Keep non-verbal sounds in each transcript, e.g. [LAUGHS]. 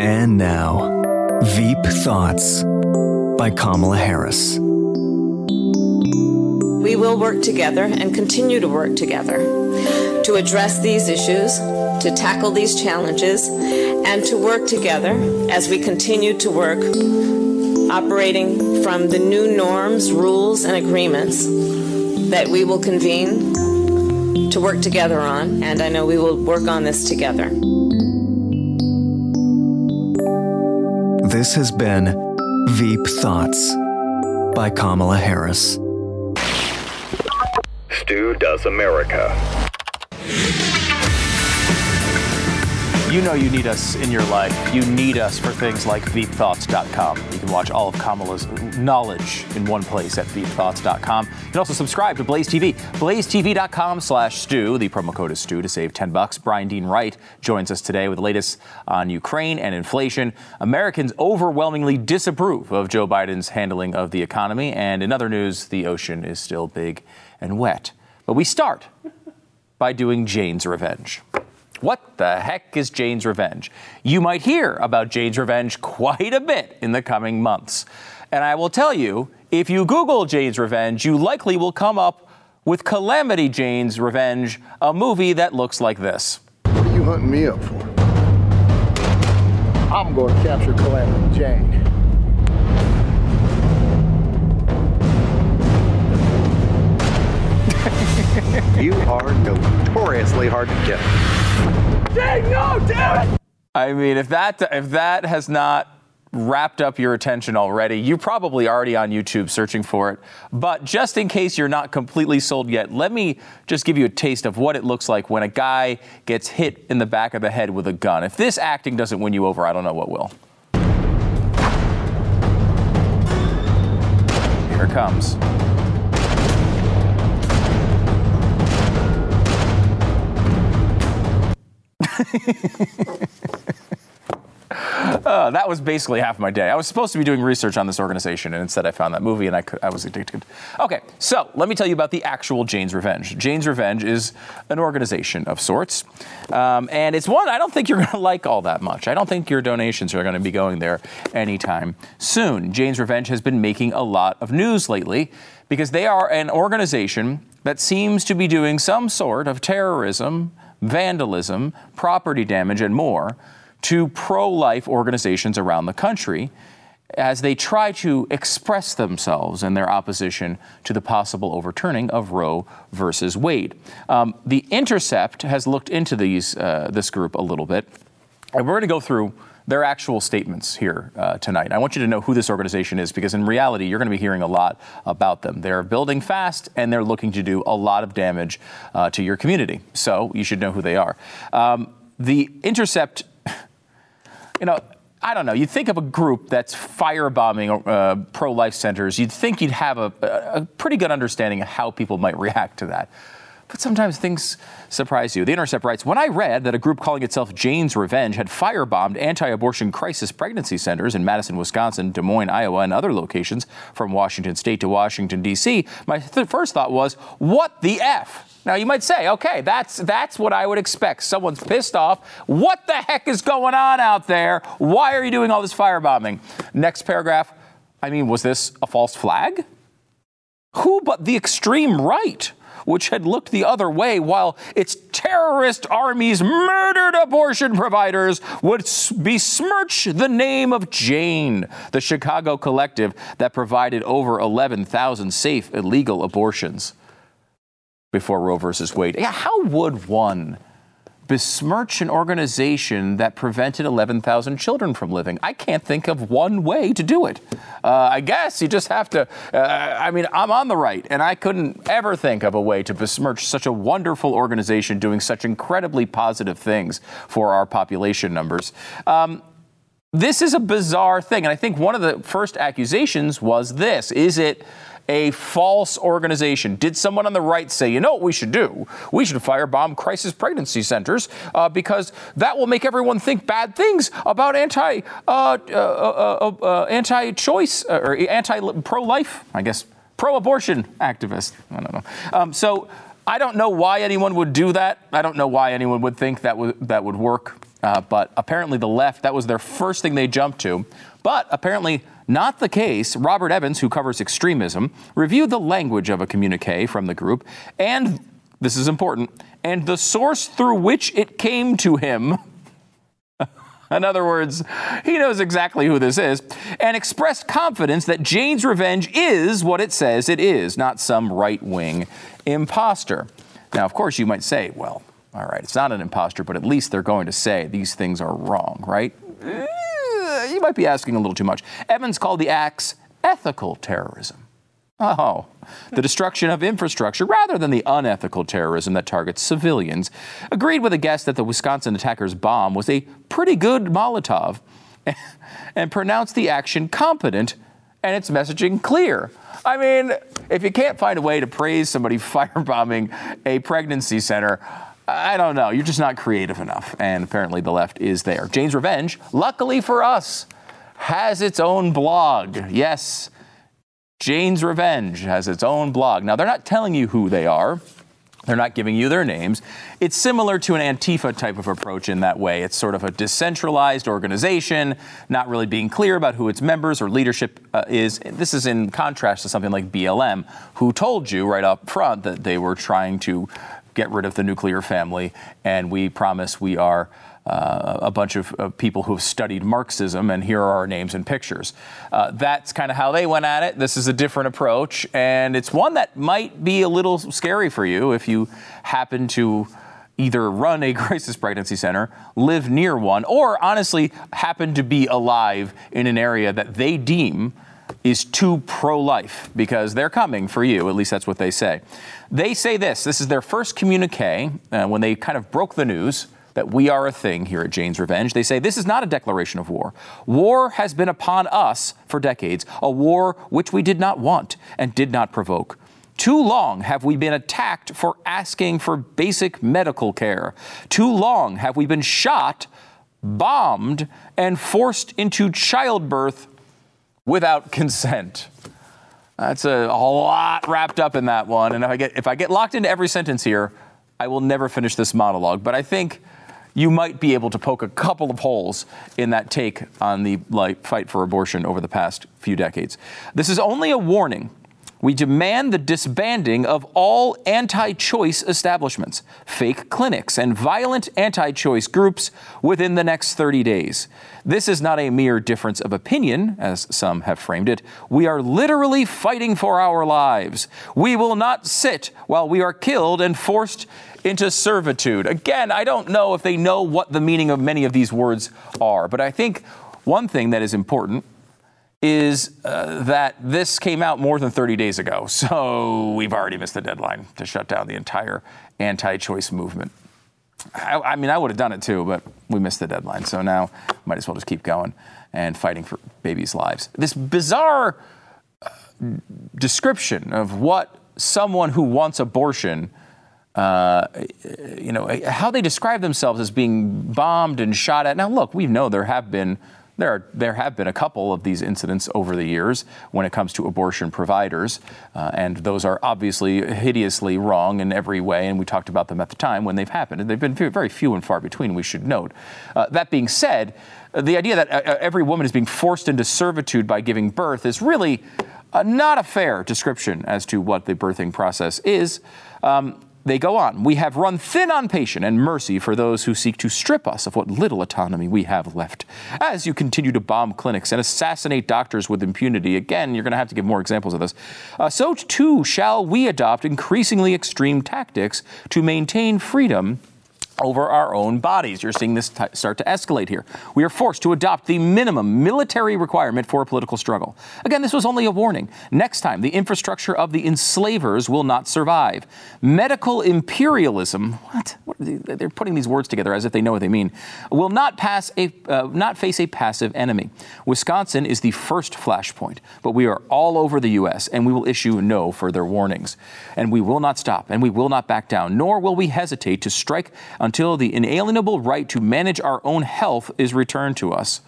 And now, Veep Thoughts by Kamala Harris. We will work together and continue to work together to address these issues, to tackle these challenges, and to work together as we continue to work operating from the new norms, rules, and agreements that we will convene to work together on, and I know we will work on this together. This has been Veep Thoughts by Kamala Harris. Stu Does America. You know you need us in your life. You need us for things like VeepThoughts.com. You can watch all of Kamala's knowledge in one place at VeepThoughts.com. You can also subscribe to Blaze TV. BlazeTV.com slash Stu. The promo code is Stu to save 10 bucks. Bryan Dean Wright joins us today with the latest on Ukraine and inflation. Americans overwhelmingly disapprove of Joe Biden's handling of the economy. And in other news, the ocean is still big and wet. But we start by doing Jane's Revenge. What the heck is Jane's Revenge? You might hear about Jane's Revenge quite a bit in the coming months. And I will tell you, if you Google Jane's Revenge, you likely will come up with Calamity Jane's Revenge, a movie that looks like this. What are you hunting me up for? I'm going to capture Calamity Jane. [LAUGHS] You are notoriously hard to kill. I mean, if that if that has not wrapped up your attention already, you're probably already on YouTube searching for it. But just in case you're not completely sold yet, let me just give you a taste of what it looks like when a guy gets hit in the back of the head with a gun. If this acting doesn't win you over, I don't know what will. Here it comes. Uh, that was basically half my day. I was supposed to be doing research on this organization, and instead I found that movie, and I, could, I was addicted. Okay, so let me tell you about the actual Jane's Revenge. Jane's Revenge is an organization of sorts, um, and it's one I don't think you're [LAUGHS] going to like all that much. I don't think your donations are going to be going there anytime soon. Jane's Revenge has been making a lot of news lately because they are an organization that seems to be doing some sort of terrorism, vandalism, property damage, and more to pro life organizations around the country as they try to express themselves in their opposition to the possible overturning of Roe versus Wade. Um, the Intercept has looked into these, uh, this group a little bit, and we're going to go through their actual statements here uh, tonight. I want you to know who this organization is because in reality, you're going to be hearing a lot about them. They're building fast and they're looking to do a lot of damage uh, to your community. So you should know who they are. Um, the Intercept you know, I don't know. You'd think of a group that's firebombing uh, pro life centers, you'd think you'd have a, a pretty good understanding of how people might react to that. But sometimes things surprise you. The Intercept writes When I read that a group calling itself Jane's Revenge had firebombed anti abortion crisis pregnancy centers in Madison, Wisconsin, Des Moines, Iowa, and other locations from Washington State to Washington, D.C., my th- first thought was, What the F? Now you might say, okay, that's that's what I would expect. Someone's pissed off. What the heck is going on out there? Why are you doing all this firebombing? Next paragraph. I mean, was this a false flag? Who but the extreme right, which had looked the other way while its terrorist armies murdered abortion providers, would besmirch the name of Jane, the Chicago collective that provided over 11,000 safe illegal abortions before Roe versus Wade. Yeah, how would one besmirch an organization that prevented 11,000 children from living. I can't think of one way to do it. Uh, I guess you just have to. Uh, I mean, I'm on the right, and I couldn't ever think of a way to besmirch such a wonderful organization doing such incredibly positive things for our population numbers. Um, this is a bizarre thing, and I think one of the first accusations was this: Is it? A false organization? Did someone on the right say, you know what we should do? We should firebomb crisis pregnancy centers uh, because that will make everyone think bad things about anti uh, uh, uh, uh anti-choice or anti-pro-life, I guess, pro-abortion activists. I don't know. Um, so. I don't know why anyone would do that. I don't know why anyone would think that would that would work. Uh, but apparently, the left that was their first thing they jumped to. But apparently, not the case. Robert Evans, who covers extremism, reviewed the language of a communique from the group and, this is important, and the source through which it came to him. [LAUGHS] In other words, he knows exactly who this is, and expressed confidence that Jane's Revenge is what it says it is, not some right wing impostor. Now, of course, you might say, well, all right, it's not an impostor, but at least they're going to say these things are wrong, right? Eh, you might be asking a little too much. Evans called the acts ethical terrorism. Oh, the destruction of infrastructure rather than the unethical terrorism that targets civilians. Agreed with a guest that the Wisconsin attacker's bomb was a pretty good Molotov [LAUGHS] and pronounced the action competent and its messaging clear. I mean, if you can't find a way to praise somebody [LAUGHS] firebombing a pregnancy center, I don't know. You're just not creative enough. And apparently the left is there. Jane's Revenge, luckily for us, has its own blog. Yes, Jane's Revenge has its own blog. Now, they're not telling you who they are. They're not giving you their names. It's similar to an Antifa type of approach in that way. It's sort of a decentralized organization, not really being clear about who its members or leadership uh, is. This is in contrast to something like BLM, who told you right up front that they were trying to get rid of the nuclear family, and we promise we are. Uh, a bunch of, of, people who have studied Marxism, and here are our names and pictures. Uh, that's kind of how they went at it. This is a different approach, and it's one that might be a little scary for you if you happen to either run a [LAUGHS] crisis pregnancy center, live near one, or honestly happen to be alive in an area that they deem is too pro life because they're coming for you. At least that's what they say. They say this this is their first communique uh, when they kind of broke the news that we are a thing here at Jane's Revenge. They say this is not a declaration of war. War has been upon us for decades, a war which we did not want and did not provoke. Too long have we been attacked for asking for basic medical care. Too long have we been shot, bombed, and forced into childbirth without consent. That's a, a lot wrapped up in that one. And if I get if I get locked into every sentence here, I will never finish this monologue. But I think you might be able to poke a couple of holes in that take on the like, fight for abortion over the past few decades. This is only a warning we demand the disbanding of all anti choice establishments, fake clinics, and violent anti choice groups within the next 30 days. This is not a mere difference of opinion, as some have framed it. We are literally fighting for our lives. We will not sit while we are killed and forced into servitude. Again, I don't know if they know what the meaning of many of these words are, but I think one thing that is important is uh, that this came out more than 30 days ago. [LAUGHS] So we've already missed the deadline to shut down the entire anti choice movement. I, I, mean, I would have done it too, but we missed the deadline. So now might as well just keep going and fighting for babies' lives. This bizarre uh, description of what someone who wants abortion. Uh, you know, how they describe themselves as being bombed and shot at. Now, look, we know there have been there, are, there have been a couple of these incidents over the years when it comes to abortion providers, uh, and those are obviously hideously wrong in every way, and we talked about them at the time when they've happened, and they've been very few and far between, we should note. Uh, that being said, the idea that uh, every woman is being forced into servitude by giving birth is really uh, not a fair description as to what the birthing process is. Um, they go on. We have run thin on patience and mercy for those who seek to strip us of what little autonomy we have left. As you continue to bomb clinics and assassinate doctors with impunity, again, you're going to have to give more examples of this, uh, so too shall we adopt increasingly extreme tactics to maintain freedom over our own bodies. You're seeing this t- start to escalate here. We are forced to adopt the minimum military requirement for a political struggle. Again, this was only a warning. Next time, the infrastructure of the enslavers will not survive. Medical imperialism, what? what they, they're putting these words together as if they know what they mean, will not pass a uh, not face a passive enemy. Wisconsin is the first flashpoint, but we are all over the US and we will issue no further warnings. And we will not stop and we will not back down, nor will we hesitate to strike until the inalienable right to manage our own health is returned to us.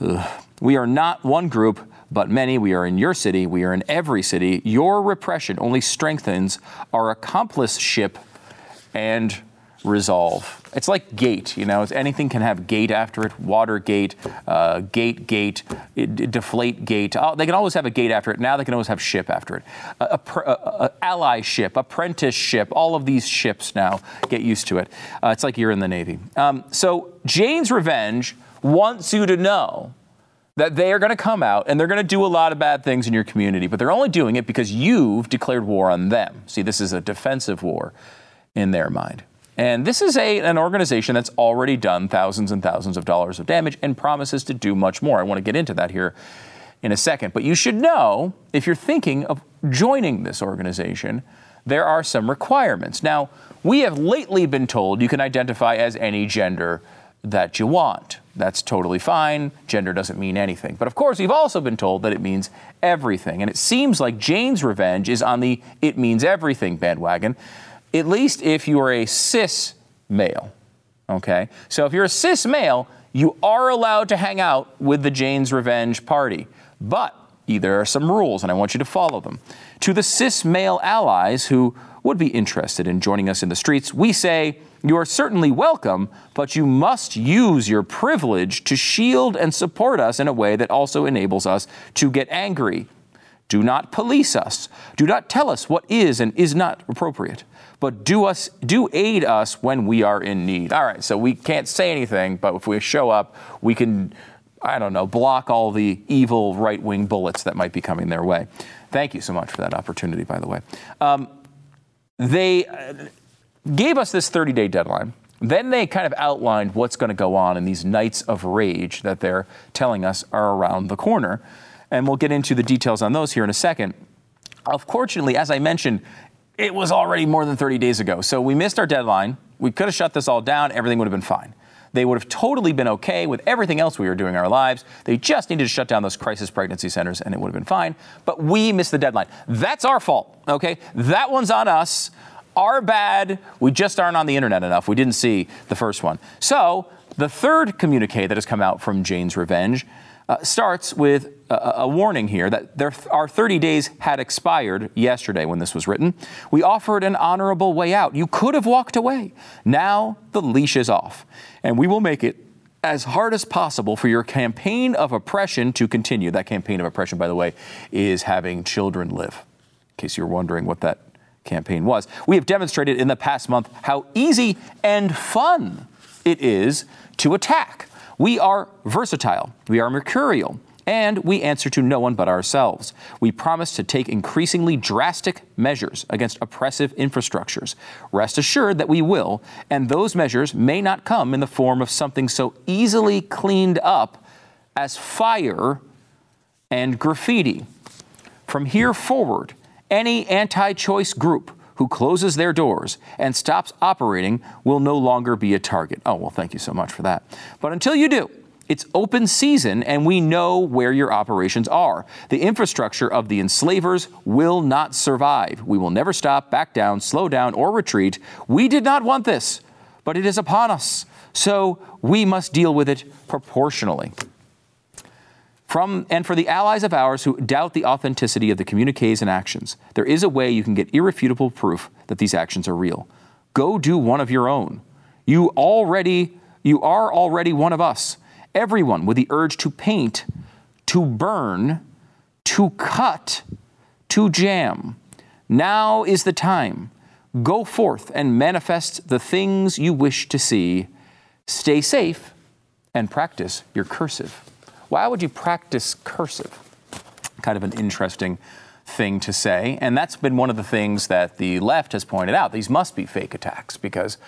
Ugh. We are not one group, but many. We are in your city. We are in every city. Your repression only strengthens our accompliship and resolve. It's like gate, you know, anything can have gate after it, Watergate, uh, gate, gate, deflate gate. Oh, they can always have a gate after it. Now they can always have ship after it. A, a, a, a ally ship, apprenticeship, all of these ships now get used to it. Uh, it's like you're in the Navy. Um, so Jane's Revenge wants you to know that they are going to come out and they're going to do a lot of bad things in your community, but they're only doing it because you've declared war on them. See, this is a defensive war in their mind. And this is a, an organization that's already done thousands and thousands of dollars of damage and promises to do much more. I want to get into that here in a second. But you should know if you're thinking of joining this organization, there are some requirements. Now, we have lately been told you can identify as any gender that you want. That's totally fine. Gender doesn't mean anything. But of course, we've also been told that it means everything. And it seems like Jane's Revenge is on the it means everything bandwagon at least if you are a cis male. Okay? So if you're a cis male, you are allowed to hang out with the Jane's Revenge party. But there are some rules, and I want you to follow them. To the cis male allies who would be interested in joining us in the streets, we say, you are certainly welcome, but you must use your privilege to shield and support us in a way that also enables us to get angry. Do not police us. Do not tell us what is and is not appropriate but do us do aid us when we are in need. All right, so we can't say anything, but if we show up, we can I don't know, block all the evil right-wing bullets that might be coming their way. Thank you so much for that opportunity, by the way. Um, they uh, gave us this 30-day deadline. Then they kind of outlined what's going to go on in these nights of rage that they're telling us are around the corner. And we'll get into the details on those here in a second. Unfortunately, as I mentioned, it was already more than 30 days ago. So we missed our deadline. We could have shut this all down. Everything would have been fine. They would have totally been okay with everything else we were doing in our lives. They just needed to shut down those crisis pregnancy centers and it would have been fine. But we missed the deadline. That's our fault, okay? That one's on us. Our bad. We just aren't on the internet enough. We didn't see the first one. So the third communique that has come out from Jane's Revenge uh, starts with a, a, warning here that there, our 30 days had expired yesterday when this was written. We offered an honorable way out. You could have walked away. Now the leash is off, and we will make it as hard as possible for your campaign of oppression to continue. That campaign of oppression, by the way, is having children live. In case you're wondering what that campaign was, we have demonstrated in the past month how easy and fun it is to attack we are versatile, we are mercurial, and we answer to no one but ourselves. We promise to take increasingly drastic measures against oppressive infrastructures. Rest assured that we will, and those measures may not come in the form of something so easily cleaned up as fire and graffiti. From here forward, any anti choice group who closes their doors and stops operating will no longer be a target. Oh, well, thank you so much for that. But until you do, it's open season and we know where your operations are. The infrastructure of the enslavers will not survive. We will never stop, back down, slow down, or retreat. We did not want this, but it is upon us. So we must deal with it proportionally. From, and for the allies of ours who doubt the authenticity of the communiques and actions, there is a way you can get irrefutable proof that these actions are real. Go do one of your own. You already you are already one of us. Everyone with the urge to paint, to burn, to cut, to jam. Now is the time. Go forth and manifest the things you wish to see. Stay safe and practice your cursive. Why would you practice cursive? Kind of an interesting thing to say. And that's been one of the things that the left has pointed out. These must be fake attacks because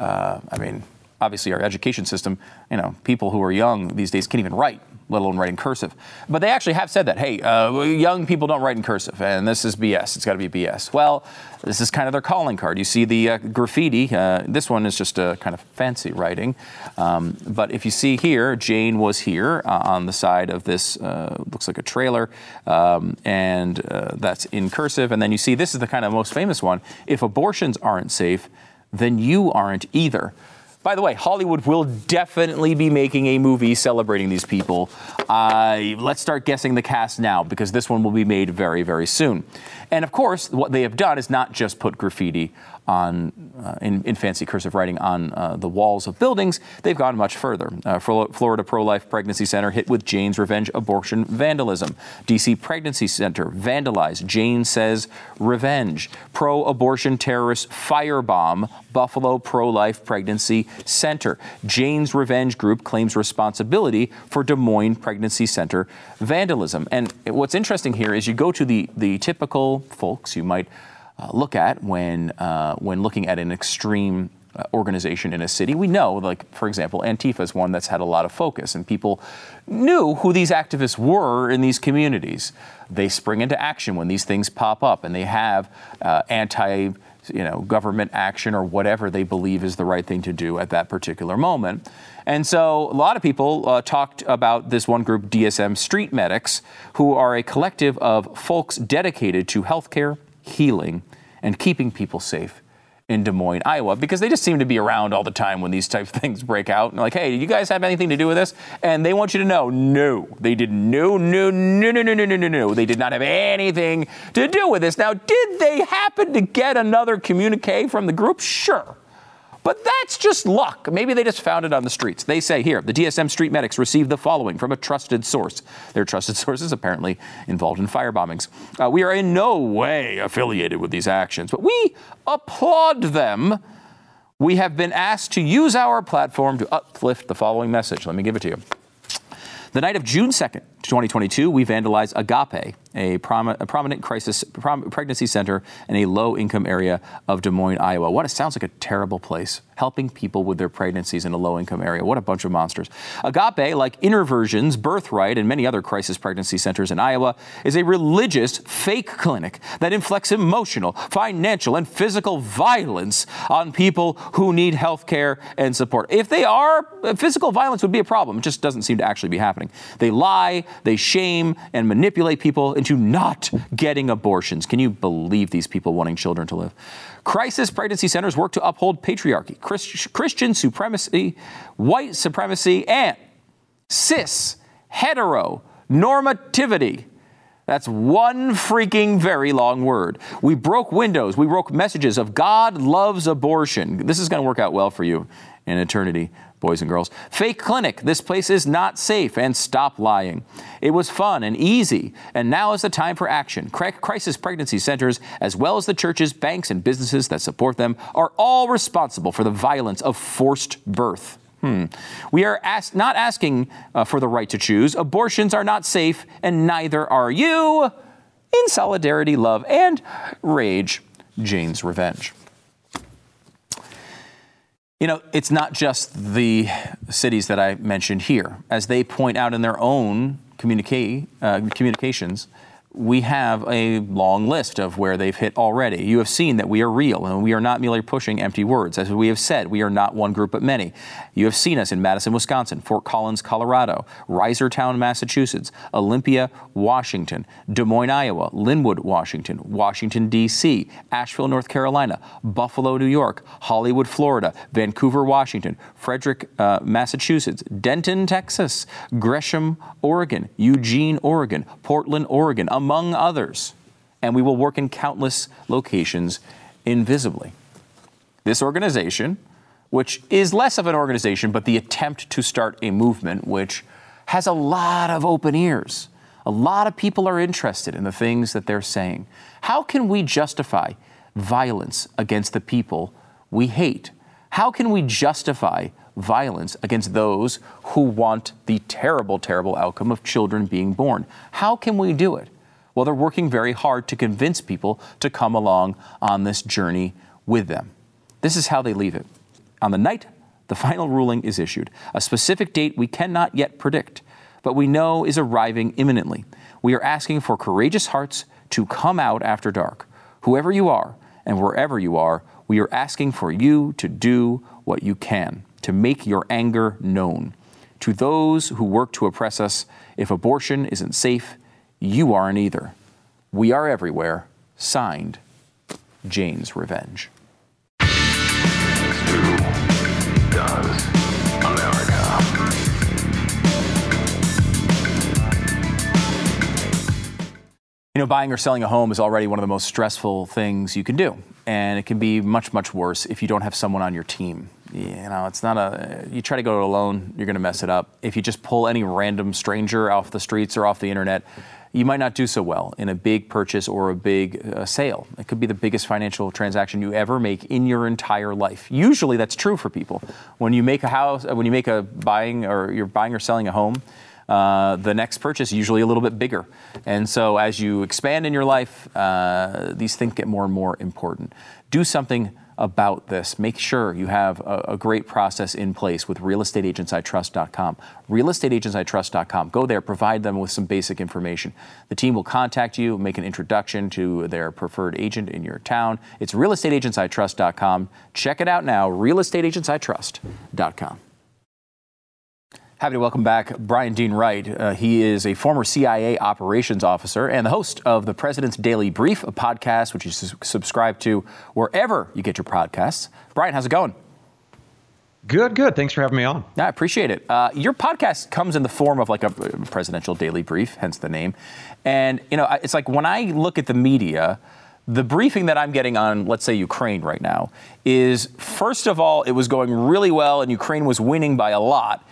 Uh, I mean, obviously, our education system, you know, people who are young these days can't even write, let alone write in cursive. But they actually have said that, hey, uh, young people don't write in cursive, and this is BS. It's got to be BS. Well, this is kind of their calling card. You see the uh, graffiti. Uh, this one is just a kind of fancy writing. Um, but if you see here, Jane was here uh, on the side of this, uh, looks like a trailer, um, and uh, that's in cursive. And then you see this is the kind of most famous one. If abortions aren't safe, then you aren't either. By the way, Hollywood will definitely be making a movie celebrating these people. Uh, let's start guessing the cast now because this one will be made very, very soon. And of course, what they have done is not just put graffiti on uh, in, in, fancy cursive writing on uh, the walls of buildings. They've gone much further. Uh, Florida Pro-Life Pregnancy Center hit with Jane's revenge abortion vandalism. DC Pregnancy Center vandalized. Jane says revenge. Pro-abortion terrorist firebomb Buffalo Pro-Life Pregnancy Center. Jane's Revenge Group claims responsibility for Des Moines Pregnancy Center vandalism. And what's interesting here is you go to the the typical folks you might uh, look at when uh, when looking at an extreme uh, organization in a city. We know, like for example, Antifa is one that's had a lot of focus, and people knew who these activists were in these communities. They spring into action when these things pop up, and they have uh, anti you know, government action or whatever they believe is the right thing to do at that particular moment. And so a lot of people uh, talked about this one group, DSM Street Medics, who are a collective of folks dedicated to healthcare, healing, and keeping people safe in Des Moines, Iowa, because they just seem to be around all the time when these type of things break out. And like, hey, do you guys have anything to do with this? And they want you to know, no, they did no, no, no, no, no, no, no, no, no. They did not have anything to do with this. Now, did they happen to get another communique from the group? Sure. But that's just luck. Maybe they just found it on the streets. They say here the DSM street medics received the following from a trusted source. Their trusted [LAUGHS] sources apparently involved in fire bombings. Uh, we are in no way affiliated with these actions, but we applaud them. We have been asked to use our platform to uplift the following message. Let me give it to you. The night of June 2nd, 2022, we vandalized Agape, a, prom- a prominent crisis prom- pregnancy center in a low income area of Des Moines, Iowa. What it sounds like a terrible place helping people with their pregnancies in a low income area. What a bunch of monsters. Agape, like Innervisions, Birthright, and many other crisis pregnancy centers in Iowa, is a religious fake clinic that inflicts emotional, financial, and physical violence on people who need health care and support. If they are, physical violence would be a problem. It just doesn't seem to actually be happening. They lie, they shame, and manipulate people into not getting abortions. Can you believe these people wanting children to live? Crisis pregnancy centers work to uphold patriarchy, Christ- Christian supremacy, white supremacy, and cis, hetero, normativity. That's one freaking very long word. We broke windows. We broke messages of God loves abortion. This is going to work out well for you in eternity boys and girls. Fake clinic, this place is not safe, and stop lying. It was fun and easy, and now is the time for action. Crisis pregnancy centers, as well as the churches, banks, and businesses that support them, are all responsible for the violence of forced birth. Hmm. We are ask, not asking uh, for the right to choose. Abortions are not safe, and neither are you. In solidarity, love, and rage, Jane's Revenge. You know, it's not just the cities that I mentioned here. As they point out in their own communique, uh, communications, we have a long list of where they've hit already. You have seen that we are real and we are not merely pushing empty words. As we have said, we are not one group but many. You have seen us in Madison, Wisconsin, Fort Collins, Colorado, Reisterstown, Massachusetts, Olympia, Washington, Des Moines, Iowa, Lynnwood, Washington, Washington, D.C., Asheville, North Carolina, Buffalo, New York, Hollywood, Florida, Vancouver, Washington, Frederick, uh, Massachusetts, Denton, Texas, Gresham, Oregon, Eugene, Oregon, Portland, Oregon, among others. And we will work in countless locations invisibly. This organization, which is less of an organization, but the attempt to start a movement which has a lot of open ears. A lot of people are interested in the things that they're saying. How can we justify violence against the people we hate? How can we justify violence against those who want the terrible, terrible outcome of children being born? How can we do it? Well, they're working very hard to convince people to come along on this journey with them. This is how they leave it. on the night the final ruling is issued. A specific date we cannot yet predict, but we know is arriving imminently. We are asking for courageous hearts to come out after dark. Whoever you are and wherever you are, we are asking for you to do what you can to make your anger known. To those who work to oppress us, if abortion isn't safe, you aren't either. We are everywhere. Signed, Jane's Revenge. You know, buying or selling a home is already one of the most stressful things you can do. And it can be much, much worse if you don't have someone on your team. You know, it's not a, you try to go it alone, you're going to mess it up. If you just pull any random stranger off the streets or off the internet, you might not do so well in a big purchase or a big uh, sale. It could be the biggest financial transaction you ever make in your entire life. Usually that's true for people. When you make a house, uh, when you make a buying or you're buying or selling a home, uh, the next purchase usually a little bit bigger. And so as you expand in your life, uh, these things get more and more important. Do something about this. Make sure you have a, a, great process in place with realestateagentsitrust.com. Realestateagentsitrust.com. Go there, provide them with some basic information. The team will contact you, make an introduction to their preferred agent in your town. It's realestateagentsitrust.com. Check it out now, realestateagentsitrust.com. Happy to welcome back Bryan Dean Wright. Uh, he is a former CIA operations officer and the host of the President's Daily Brief, a podcast which you subscribe to wherever you get your podcasts. Bryan, how's it going? Good, good. Thanks for having me on. I appreciate it. Uh, your podcast comes in the form of like a presidential daily brief, hence the name. And, you know, it's like when I look at the media, the briefing that I'm getting on, let's say, Ukraine right now is first of all, it was going really well and Ukraine was winning by a lot.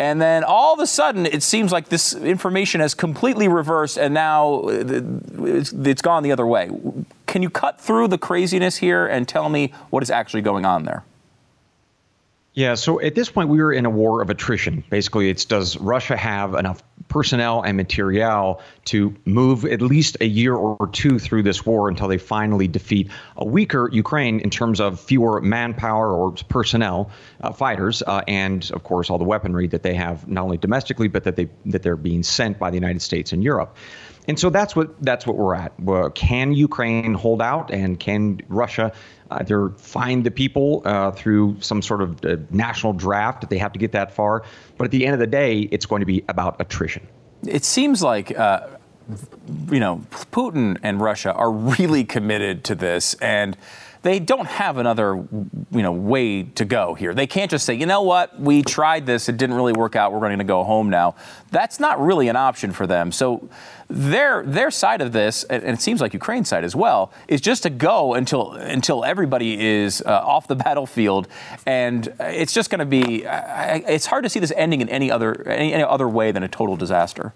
And then all of a sudden, it seems like this information has completely reversed and now uh, it's gone the other way. Can you cut through the craziness here and tell me what is actually going on there? Yeah, so at this point, we were in a war of attrition. Basically, it's does Russia have enough personnel and material to move at least a year or two through this war until they finally defeat a weaker Ukraine in terms of fewer manpower or personnel, uh, fighters, uh, and of course all the weaponry that they have not only domestically but that they that they're being sent by the United States and Europe. And so that's what that's what we're at. can Ukraine hold out, and can Russia either find the people uh, through some sort of uh, national draft if they have to get that far? But at the end of the day, it's going to be about attrition. It seems like. Uh, you know, Putin and Russia are really committed to this, and they don't have another you know way to go here. They can't just say, you know what, we tried this, it didn't really work out, we're going to go home now. That's not really an option for them. So their their side of this, and it seems like Ukraine's side as well, is just to go until until everybody is uh, off the [LAUGHS] battlefield, and it's just going to be. it's hard to see this ending in any other any, any other way than a total disaster.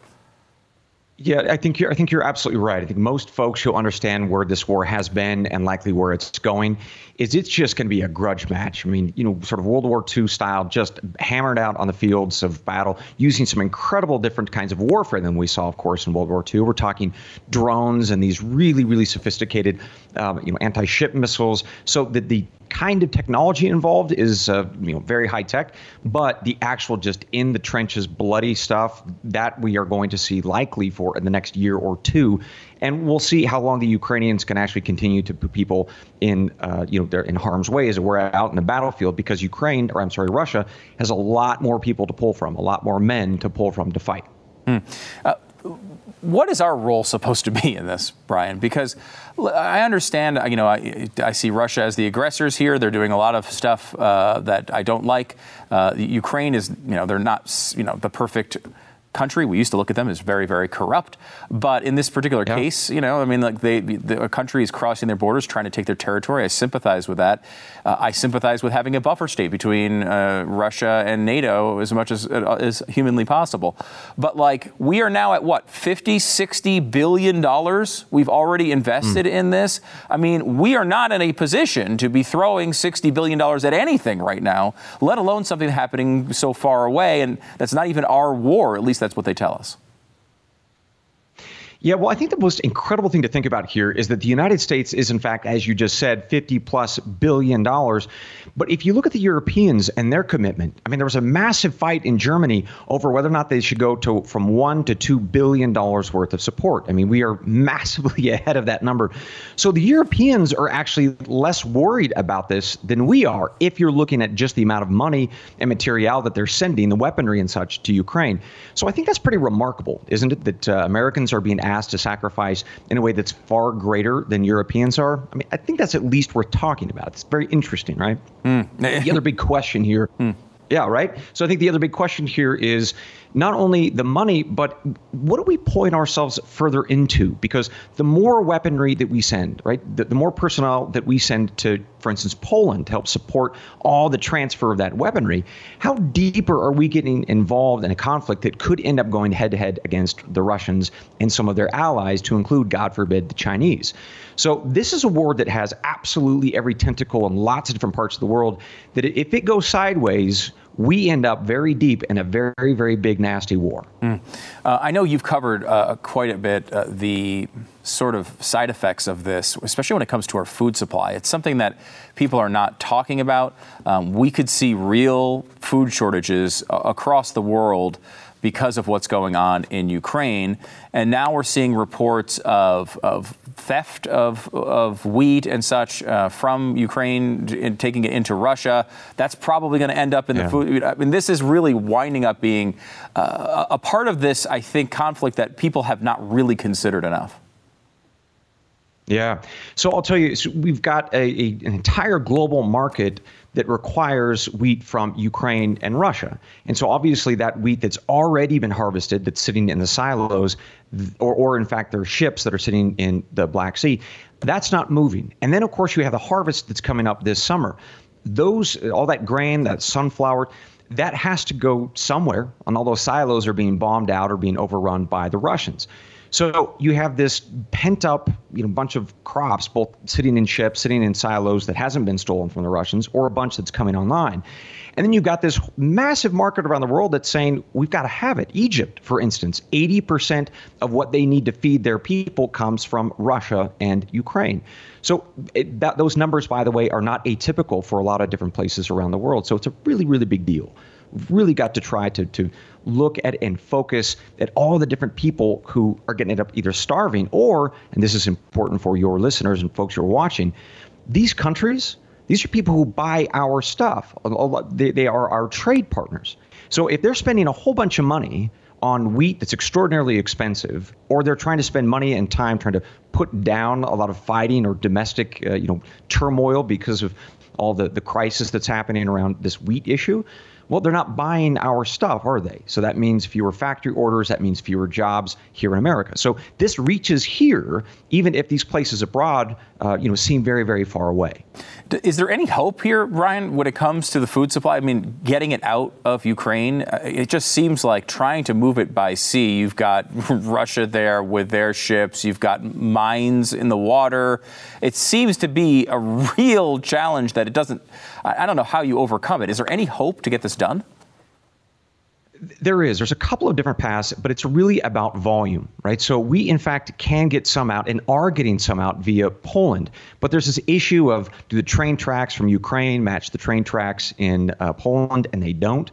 Yeah, I think you're. I think you're absolutely right. I think most folks who understand where this war has been and likely where it's going is it's just going to be a grudge match. I mean, you know, sort of World War II style, just hammered out on the fields of battle, using some incredible different kinds of warfare than we saw, of course, in World War II. We're talking drones and these really, really sophisticated, um, you know, anti-ship missiles. So that the kind of technology involved is uh, you know very high tech, but the actual just in the trenches bloody stuff that we are going to see likely for in the next year or two, and we'll see how long the Ukrainians can actually continue to put people in uh, you know they're in harm's way as we're out in the battlefield because Ukraine or I'm sorry Russia has a lot more people to pull from, a lot more men to pull from to fight. Hmm. Uh, what is our role supposed to be in this, Bryan? Because I understand, you know, I, I see Russia as the aggressors here. They're doing a lot of stuff uh, that I don't like. Uh, Ukraine is, you know, they're not, you know, the perfect country. We used to look at them as very, very corrupt. But in this particular yeah. case, you know, I mean, like they, the, a country is crossing their borders, trying to take their territory. I sympathize with that. Uh, I sympathize with having a buffer state between uh, Russia and NATO as much as uh, as humanly possible. But like, we are now at what 50, 60 billion dollars we've already invested mm. in this. I mean, we are not in a position to be throwing 60 billion dollars at anything right now, let alone something happening so far away, and that's not even our war. At least that's what they tell us. Yeah, well, I think the most incredible thing to think about here is that the United States is, in fact, as you just said, 50 plus billion dollars. But if you look at the Europeans and their commitment, I mean, there was a massive fight in Germany over whether or not they should go to from one to two billion dollars worth of support. I mean, we are massively [LAUGHS] ahead of that number. So the Europeans are actually less worried about this than we are if you're looking at just the amount of money and material that they're sending, the weaponry and such, to Ukraine. So I think that's pretty remarkable, isn't it, that uh, Americans are being asked asked to sacrifice in a way that's far greater than Europeans are. I mean, I think that's at least worth talking about. It's very interesting, right? Mm. the other big question here. Mm. Yeah, right. So I think the other big question here is not only the money, but what do we point ourselves further into? Because the more weaponry that we send, right, the, the, more personnel that we send to, for instance, Poland to help support all the transfer of that weaponry, how deeper are we getting involved in a conflict that could end up going head to head against the Russians and some of their allies, to include, God forbid, the Chinese? So this is a war that has absolutely every tentacle in lots of different parts of the world. That if it goes sideways, we end up very deep in a very, very big, nasty war. Mm. Uh, I know you've covered uh, quite a bit uh, the sort of side effects of this, especially when it comes to our food supply. It's something that people are not talking about. Um, we could see real food shortages uh, across the world because of what's going on in Ukraine. And now we're seeing reports of, of theft of, of wheat and such uh, from Ukraine and taking it into Russia. That's probably going to end up in yeah. the food. I mean, this is really winding up being uh, a part of this, I think, conflict that people have not really considered enough. Yeah. So I'll tell you, so we've got a, a, an entire global market that requires wheat from Ukraine and Russia. And so obviously that wheat that's already been harvested, that's sitting in the silos, or, or in fact there are ships that are sitting in the Black Sea, that's not moving. And then of course you have the harvest that's coming up this summer. Those all that grain, that sunflower, that has to go somewhere, and all those silos are being bombed out or being overrun by the Russians. So you have this pent up, you know, bunch of crops, both sitting in ships, sitting in silos that hasn't been stolen from the Russians, or a bunch that's coming online. And then you've got this massive market around the world that's saying we've got to have it. Egypt, for instance, 80% of what they need to feed their people comes from Russia and Ukraine. So it, that, those numbers, by the way, are not atypical for a lot of different places around the world. So it's a really, really big deal really got to try to, to look at and focus at all the different people who are getting it up either starving or, and this is important for your listeners and folks who are watching, these countries, these are people who buy our stuff. They, they are our trade partners. So if they're spending a whole bunch of money on wheat that's extraordinarily expensive, or they're trying to spend money and time trying to put down a lot of fighting or domestic, uh, you know, turmoil because of all the, the crisis that's happening around this wheat issue, well, they're not buying our stuff, are they? So that means fewer factory orders, that means fewer jobs here in America. So this reaches here, even if these places abroad, uh, you know, seem very, very far away. Is there any hope here, Ryan, when it comes to the food supply? I mean, getting it out of Ukraine, uh, it just seems like trying to move it by sea. You've got [LAUGHS] Russia there with their ships, you've got mines in the water. It seems to be a [LAUGHS] real challenge that it doesn't, I don't know how you overcome it. Is there any hope to get this done? There is. There's a couple of different paths, but it's really about volume, right? So we, in fact, can get some out and are getting some out via Poland. But there's this issue of do the train tracks from Ukraine match the train tracks in uh, Poland, and they don't.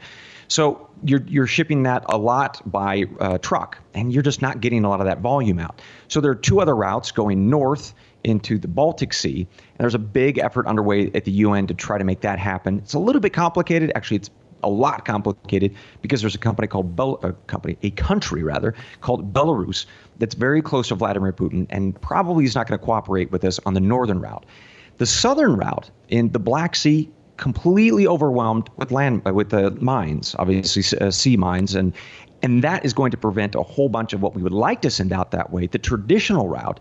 So you're you're shipping that a lot by uh, truck, and you're just not getting a lot of that volume out. So there are two other routes going north into the Baltic Sea, and there's a big effort underway at the UN to try to make that happen. It's a little bit complicated. Actually, it's a lot complicated because there's a company called Bel- a company, a country rather, called Belarus that's very close to Vladimir Putin and probably is not going to cooperate with us on the northern route. The southern route in the Black Sea completely overwhelmed with land with the mines, obviously uh, sea mines, and and that is going to prevent a whole bunch of what we would like to send out that way, the traditional route.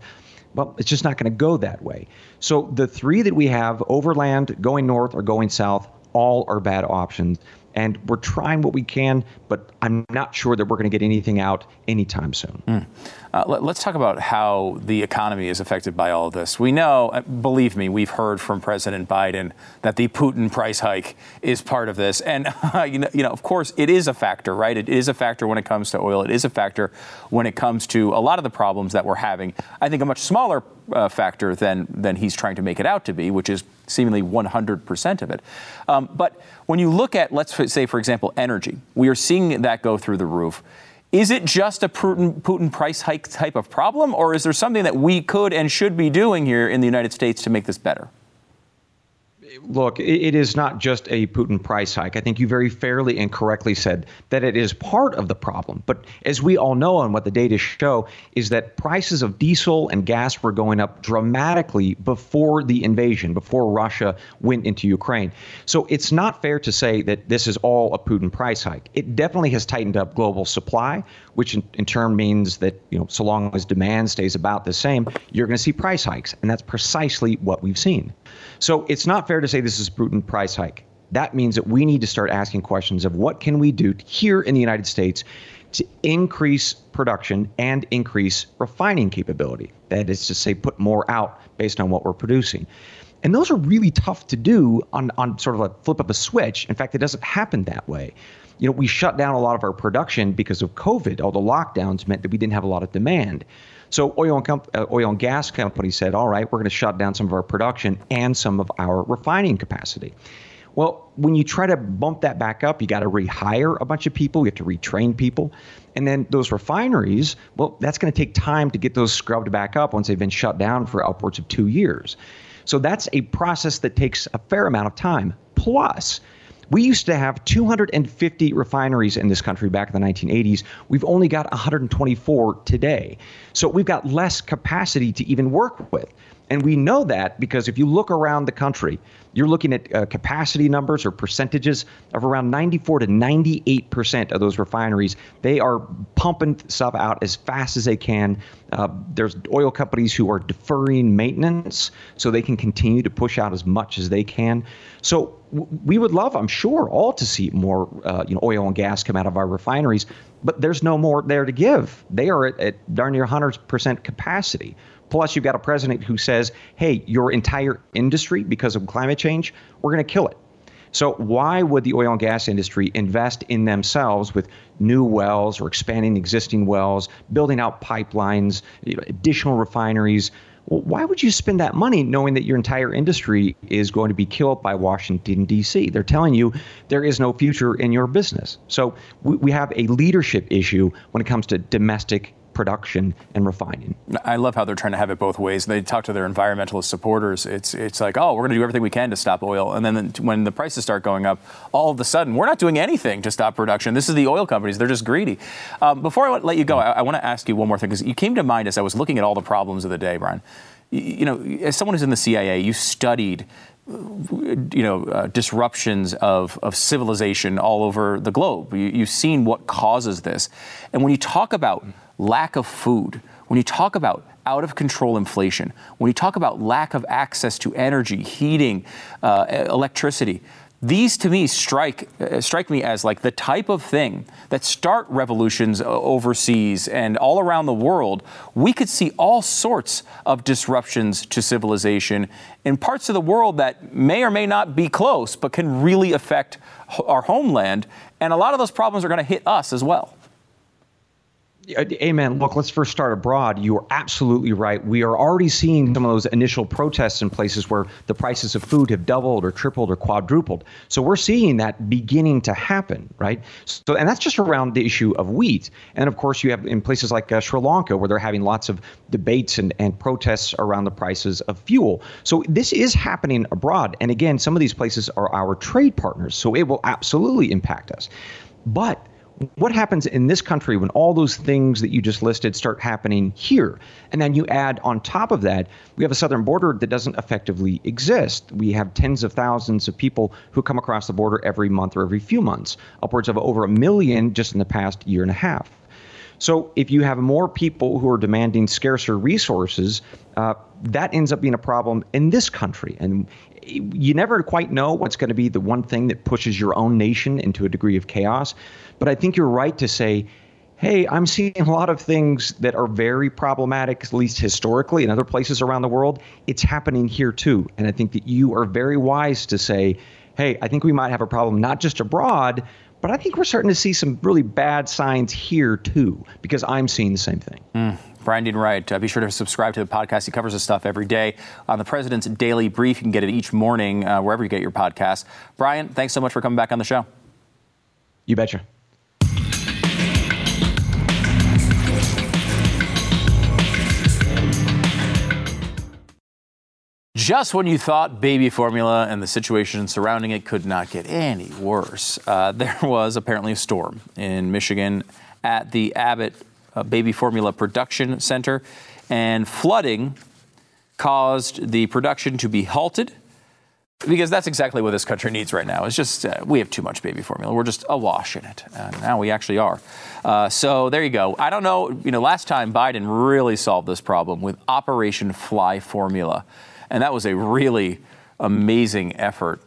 Well, it's just not going to go that way. So the three that we have, overland, going north, or going south, all are bad options. and we're trying what we can, but I'm not sure that we're going to get anything out anytime soon. Mm. Uh, let, us talk about how the economy is affected by all of this. We know, uh, believe me, we've heard from President Biden that the Putin price hike is part of this, and uh, [LAUGHS] you, know, you know, of course, it is a factor, right? It is a factor when it comes to oil. It is a factor when it comes to a lot of the problems that we're having. I think a much smaller uh, factor than than he's trying to make it out to be, which is seemingly 100% of it. Um, but when you look at, let's say, for example, energy, we are seeing that go through the roof. Is it just a Putin, price hike type of problem, or is there something that we could and should be doing here in the United States to make this better? Look, it is not just a Putin price hike. I think you very fairly and correctly said that it is part of the problem. But as we all know, and what the data show, is that prices of diesel and gas were going up dramatically before the invasion, before Russia went into Ukraine. So it's not fair to say that this is all a Putin price hike. It definitely has tightened up global supply, which in, in turn means that you know so long as demand stays about the same, you're going to see price hikes, and that's precisely what we've seen. So it's not fair to say this is a Putin price hike. That means that we need to start asking questions of what can we do here in the United States to increase production and increase refining capability. That is to say, put more out based on what we're producing. And those are really tough to do on, on sort of a flip of a switch. In fact, it doesn't happen that way. You know, we shut down a lot of our production because of COVID. All the lockdowns meant that we didn't have a lot of demand. So oil and, uh, oil and gas companies said, all right, we're going to shut down some of our production and some of our refining capacity. Well, when you try to bump that back up, you got to rehire a bunch of people, you have to retrain people. And then those refineries, well, that's going to take time to get those scrubbed back up once they've been shut down for upwards of two years. So that's a process that takes a fair amount of time. Plus, we used to have 250 refineries in this country back in the 1980s. We've only got 124 today. So we've got less capacity to even work with. And we know that because if you look around the country, you're looking at uh, capacity numbers or percentages of around 94 to 98 percent of those refineries. They are pumping stuff out as fast as they can. Uh, there's oil companies who are deferring maintenance so they can continue to push out as much as they can. So we would love, I'm sure, all to see more, uh, you know, oil and gas come out of our refineries. But there's no more there to give. They are at, at darn near 100 percent capacity. Plus, you've got a president who says, hey, your entire industry, because of climate change, we're going to kill it. So, why would the oil and gas industry invest in themselves with new wells or expanding existing wells, building out pipelines, additional refineries? Why would you spend that money knowing that your entire industry is going to be killed by Washington, D.C.? They're telling you there is no future in your business. So, we have a leadership issue when it comes to domestic production and refining. I love how they're trying to have it both ways. They talk to their environmentalist supporters. It's it's like, oh, we're going to do everything we can to stop oil, and then when the prices start going up, all of a sudden we're not doing anything to stop production. This is the oil companies; they're just greedy. Um, before I let you go, I, I want to ask you one more thing because you came to mind as I was looking at all the problems of the day, Bryan. You, you know, as someone who's in the CIA, you studied you know, uh, disruptions of, of civilization all over the globe. You, have seen what causes this. And when you talk about lack of food, when you talk about out of control inflation, when you talk about lack of access to energy, heating, uh, electricity, these to me strike uh, strike me as like the type of thing that start revolutions overseas and all around the world. We could see all sorts of disruptions to civilization in parts of the world that may or may not be close, but can really affect our homeland. And a lot of those problems are going to hit us as well. Amen. Look, let's first start abroad. You are absolutely right. We are already seeing some of those initial protests in places where the prices of food have doubled or tripled or quadrupled. So we're seeing that beginning to happen, right? So, and that's just around the issue of wheat. And of course, you have in places like uh, Sri Lanka where they're having lots of debates and, and protests around the prices of fuel. So this is happening abroad. And again, some of these places are our trade partners. So it will absolutely impact us. But what happens in this country when all those things that you just listed start happening here? And then you add on top of that, we have a southern border that doesn't effectively exist. We have tens of thousands of people who come across the border every month or every few months, upwards of over a million just in the past year and a half. So if you have more people who are demanding scarcer resources, uh, that ends up being a problem in this country. And you never quite know what's going to be the one thing that pushes your own nation into a degree of chaos. But I think you're right to say, hey, I'm seeing a lot of things that are very problematic, at least historically, in other places around the world. It's happening here too. And I think that you are very wise to say, hey, I think we might have a problem not just abroad, but I think we're starting to see some really bad signs here too, because I'm seeing the same thing. Mm. Bryan Dean Wright, uh, be sure to subscribe to the podcast. He covers this stuff every day on the President's Daily Brief. You can get it each morning uh, wherever you get your podcasts. Bryan, thanks so much for coming back on the show. You betcha. Just when you thought baby formula and the situation surrounding it could not get any worse, uh, [LAUGHS] there was apparently a storm in Michigan at the Abbott uh, Baby Formula Production Center, and flooding caused the production to be halted because that's exactly what this country needs right now. It's just uh, we have too much baby formula. We're just awash in it, and now we actually are. Uh, so there you go. I don't know. You know, last time Biden really solved this problem with Operation Fly Formula. And that was a really amazing effort.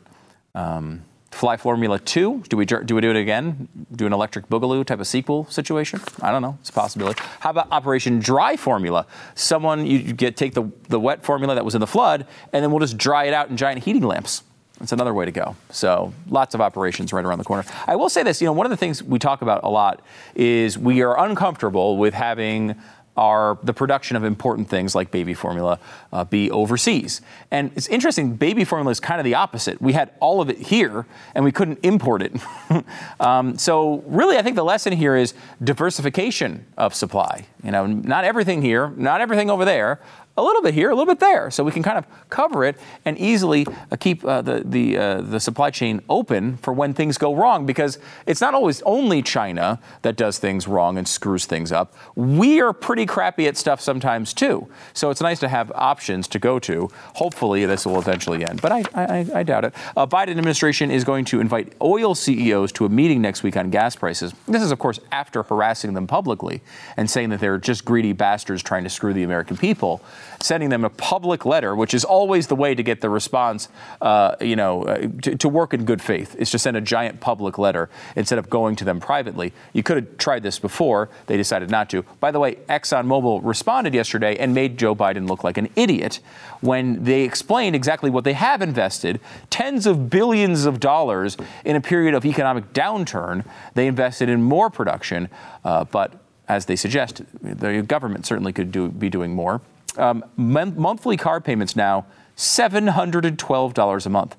Um, Fly Formula 2, do we, do we do it again? Do an Electric Boogaloo type of sequel situation? I don't know. It's a possibility. How about Operation Dry Formula? Someone, you get take the, the wet formula that was in the flood, and then we'll just dry it out in giant heating lamps. That's another way to go. So lots of operations right around the corner. I will say this, you know, one of the things we talk about a lot is we are uncomfortable with having are the production of important things like baby formula uh, be overseas. And it's interesting, baby formula is kind of the opposite. We had all of it here and we couldn't import it. [LAUGHS] um, so, really, I think the lesson here is diversification of supply. You know, not everything here, not everything over there a little bit here, a little bit there, so we can kind of cover it and easily uh, keep uh, the the uh, the supply chain open for when things go wrong. Because it's not always only China that does things wrong and screws things up. We are pretty crappy at stuff sometimes too. So it's nice to have options to go to. Hopefully, this will eventually end, but I I, I doubt it. Uh, Biden administration is going to invite oil CEOs to a meeting next week on gas prices. This is, of course, after harassing them publicly and saying that they're just greedy bastards trying to screw the American people sending them a public letter, which is always the way to get the response, uh, you know, uh, to, to, work in good faith, is to send a giant public letter instead of going to them privately. You could have tried this before. They decided not to. By the way, ExxonMobil responded yesterday and made Joe Biden look like an idiot when they explained exactly what they have invested tens of billions of dollars in a period of economic downturn. They invested in more production, uh, but as they suggest, the government certainly could do, be doing more. Um, monthly car payments now $712 a month.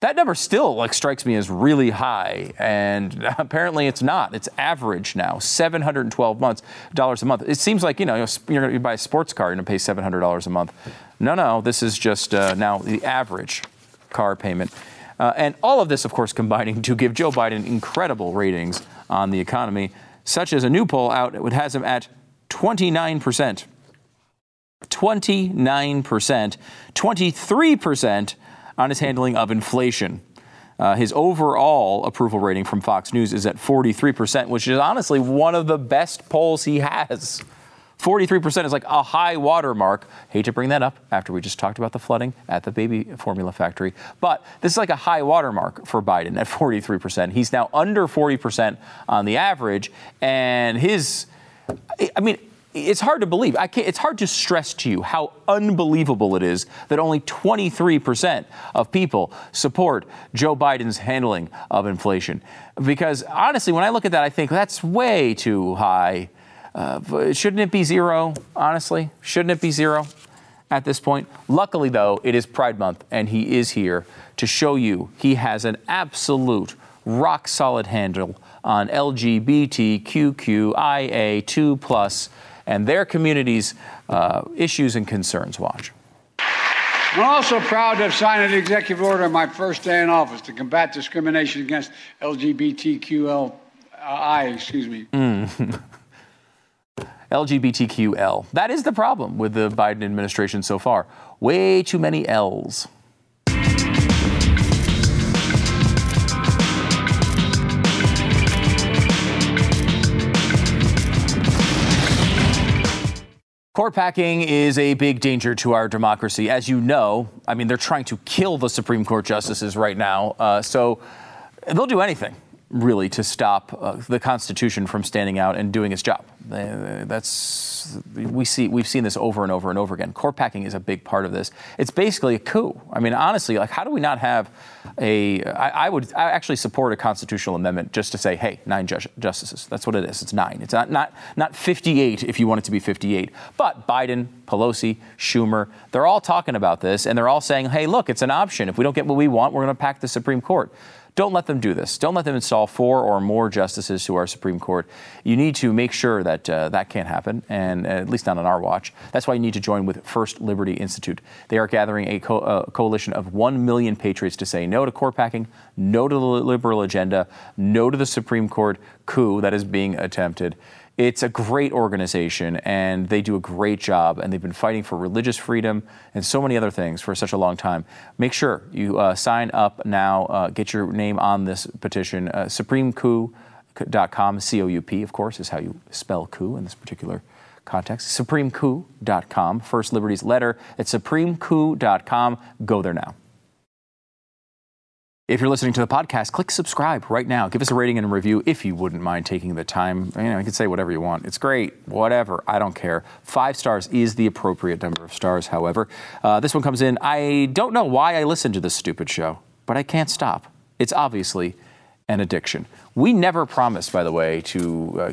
That number still like strikes me as really high, and [LAUGHS] apparently it's not. It's average now, 712 months dollars a month. It seems like you know you're going to buy a sports car, you're to pay 700 dollars a month. No, no, this is just uh, now the average car payment, uh, and all of this, of course, combining to give Joe Biden incredible ratings on the economy, such as a new poll out it has him at 29 percent 29%, 23% on his handling of inflation. Uh, his overall approval rating from Fox News is at 43%, which is honestly one of the best polls he has. 43% is like a high watermark. Hate to bring that up after we just talked about the flooding at the baby formula factory, but this is like a high watermark for Biden at 43%. He's now under 40% on the average, and his, I mean, it's hard to believe. it's hard to stress to you how unbelievable it is that only 23% of people support Joe Biden's handling of inflation. Because honestly, when I look at that, I think that's way too high. Uh, shouldn't it be zero, honestly? Shouldn't it be zero at this point? Luckily, though, it is Pride Month, and he is here to show you he has an absolute rock solid handle on LGBTQIA2 plus and their community's uh, issues and concerns. Watch. I'm also proud to have signed an executive order on my first day in office to combat discrimination against LGBTQLI, excuse me. [LAUGHS] Mm. LGBTQL. That is the problem with the Biden administration so far. Way too many L's. Court packing is a big danger to our democracy. As you know, I mean, they're trying to kill the Supreme Court justices right now. Uh, so they'll do anything, really, to stop uh, the Constitution from standing out and doing its job. Uh, that's we see we've seen this over and over and over again. Court packing is a big part of this. It's basically a coup. I mean, honestly, like how do we not have a? I, I would I actually support a constitutional amendment just to say, hey, nine ju- justices. That's what it is. It's nine. It's not not not 58 if you want it to be 58. But Biden, Pelosi, Schumer, they're all talking about this and they're all saying, hey, look, it's an option. If we don't get what we want, we're going to pack the Supreme Court. Don't let them do this. Don't let them install four or more justices to our Supreme Court. You need to make sure that uh, that can't happen, and uh, at least not on our watch. That's why you need to join with First Liberty Institute. They are gathering a co- uh, coalition of 1 million patriots to say no to court packing, no to the liberal agenda, no to the Supreme Court coup that is being attempted. It's a great organization and they do a great job and they've been fighting for religious freedom and so many other things for such a long time. Make sure you uh, sign up now, uh, get your name on this petition. Uh, SupremeCoup.com, C O U P, of course, is how you spell coup in this particular context. SupremeCoup.com, First Liberty's letter at SupremeCoup.com. Go there now. If you're listening to the podcast, click subscribe right now. Give us a rating and a review if you wouldn't mind taking the time. You know, you can say whatever you want. It's great, whatever. I don't care. Five stars is the appropriate number of stars, however. Uh, this one comes in. I don't know why I listen to this stupid show, but I can't stop. It's obviously an addiction. We never promise, by the way, to, uh,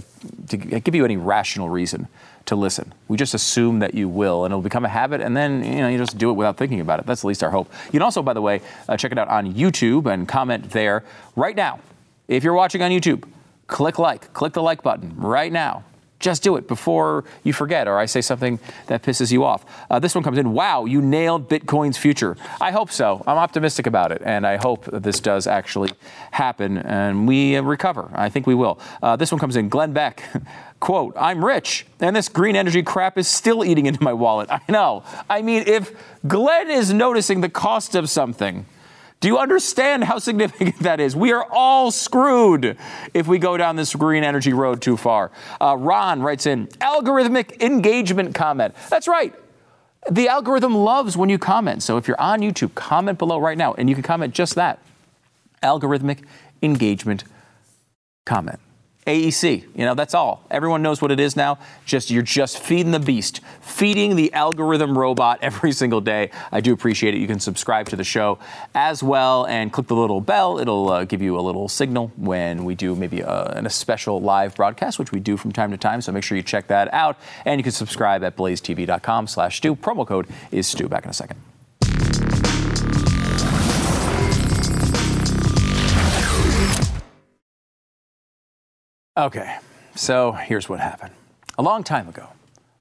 to give you any rational reason to listen. We just assume that you will, and it'll become a habit, and then you know you just do it without thinking about it. That's at least our hope. You can also, by the way, uh, check it out on YouTube and comment there right now. If you're watching on YouTube, click like, click the like button right now. Just do it before you forget, or I say something that pisses you off. Uh, this one comes in. Wow, you nailed Bitcoin's future. I hope so. I'm optimistic about it, and I hope this does actually happen and we uh, recover. I think we will. Uh, this one comes in. Glenn Beck. [LAUGHS] Quote, I'm rich, and this green energy crap is still eating into my wallet. [LAUGHS] I know. I mean, if Glenn is noticing the cost of something, do you understand how significant [LAUGHS] that is? We are all screwed if we go down this green energy road too far. Uh, Ron writes in algorithmic engagement comment. That's right. The algorithm loves when you comment. So if you're on YouTube, comment below right now, and you can comment just that algorithmic engagement comment. AEC, you know, that's all. Everyone knows what it is now. Just you're just feeding the beast, feeding the algorithm robot [LAUGHS] every single day. I do appreciate it. You can subscribe to the show as well and click the little bell. It'll uh, give you a little signal when we do maybe a, a special live broadcast, which we do from time to time. So make sure you check that out. And you can subscribe at blazetv.com slash Stu. Promo code is Stu. Back in a second. Okay, so here's what happened. A long time ago,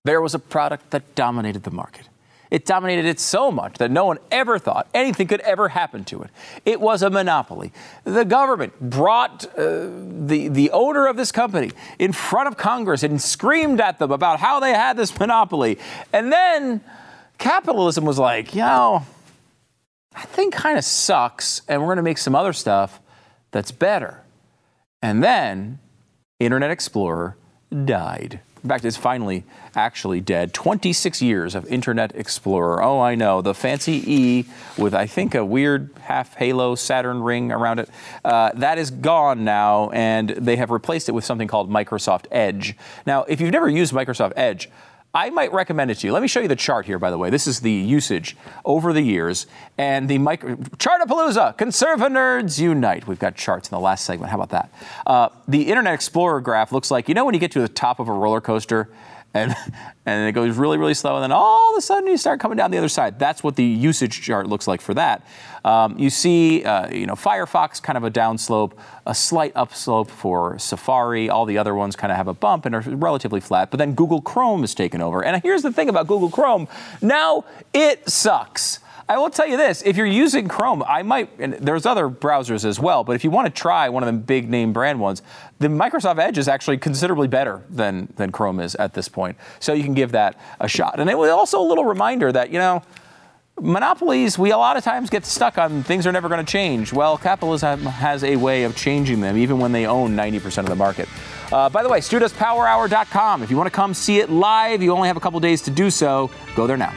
there was a product that dominated the market. It dominated it so much that no one ever thought anything could ever happen to it. It was a monopoly. The government brought uh, the, the owner of this company in front of Congress and screamed at them about how they had this monopoly. And then capitalism was like, you know, that thing kind of sucks, and we're going to make some other stuff that's better. And then Internet Explorer died. In fact, it's finally actually dead. 26 years of Internet Explorer. Oh, I know. The fancy E with, I think, a weird half halo Saturn ring around it. Uh, that is gone now, and they have replaced it with something called Microsoft Edge. Now, if you've never used Microsoft Edge, I might recommend it to you. Let me show you the chart here, by the way. This is the usage over the years. And the micro Chartapalooza, Conserva Nerds Unite. We've got charts in the last segment. How about that? Uh, the Internet Explorer graph looks like, you know, when you get to the top of a roller coaster and, and it goes really, really slow, and then all of a sudden you start coming down the other side. That's what the usage chart looks like for that. Um, you see, uh, you know, Firefox kind of a downslope, a slight upslope for Safari. All the other ones kind of have a bump and are relatively flat. But then Google Chrome is taken over. And here's the thing about Google Chrome: now it sucks. I will tell you this: if you're using Chrome, I might. And there's other browsers as well, but if you want to try one of the big name brand ones, the Microsoft Edge is actually considerably better than than Chrome is at this point. So you can give that a shot. And it was also a little reminder that you know monopolies, we a lot of times get stuck on things are never going to change. Well, capitalism has a way of changing them, even when they own 90% of the market. Uh, by the way, StuDoesPowerHour.com. If you want to come see it live, you only have a couple days to do so. Go there now.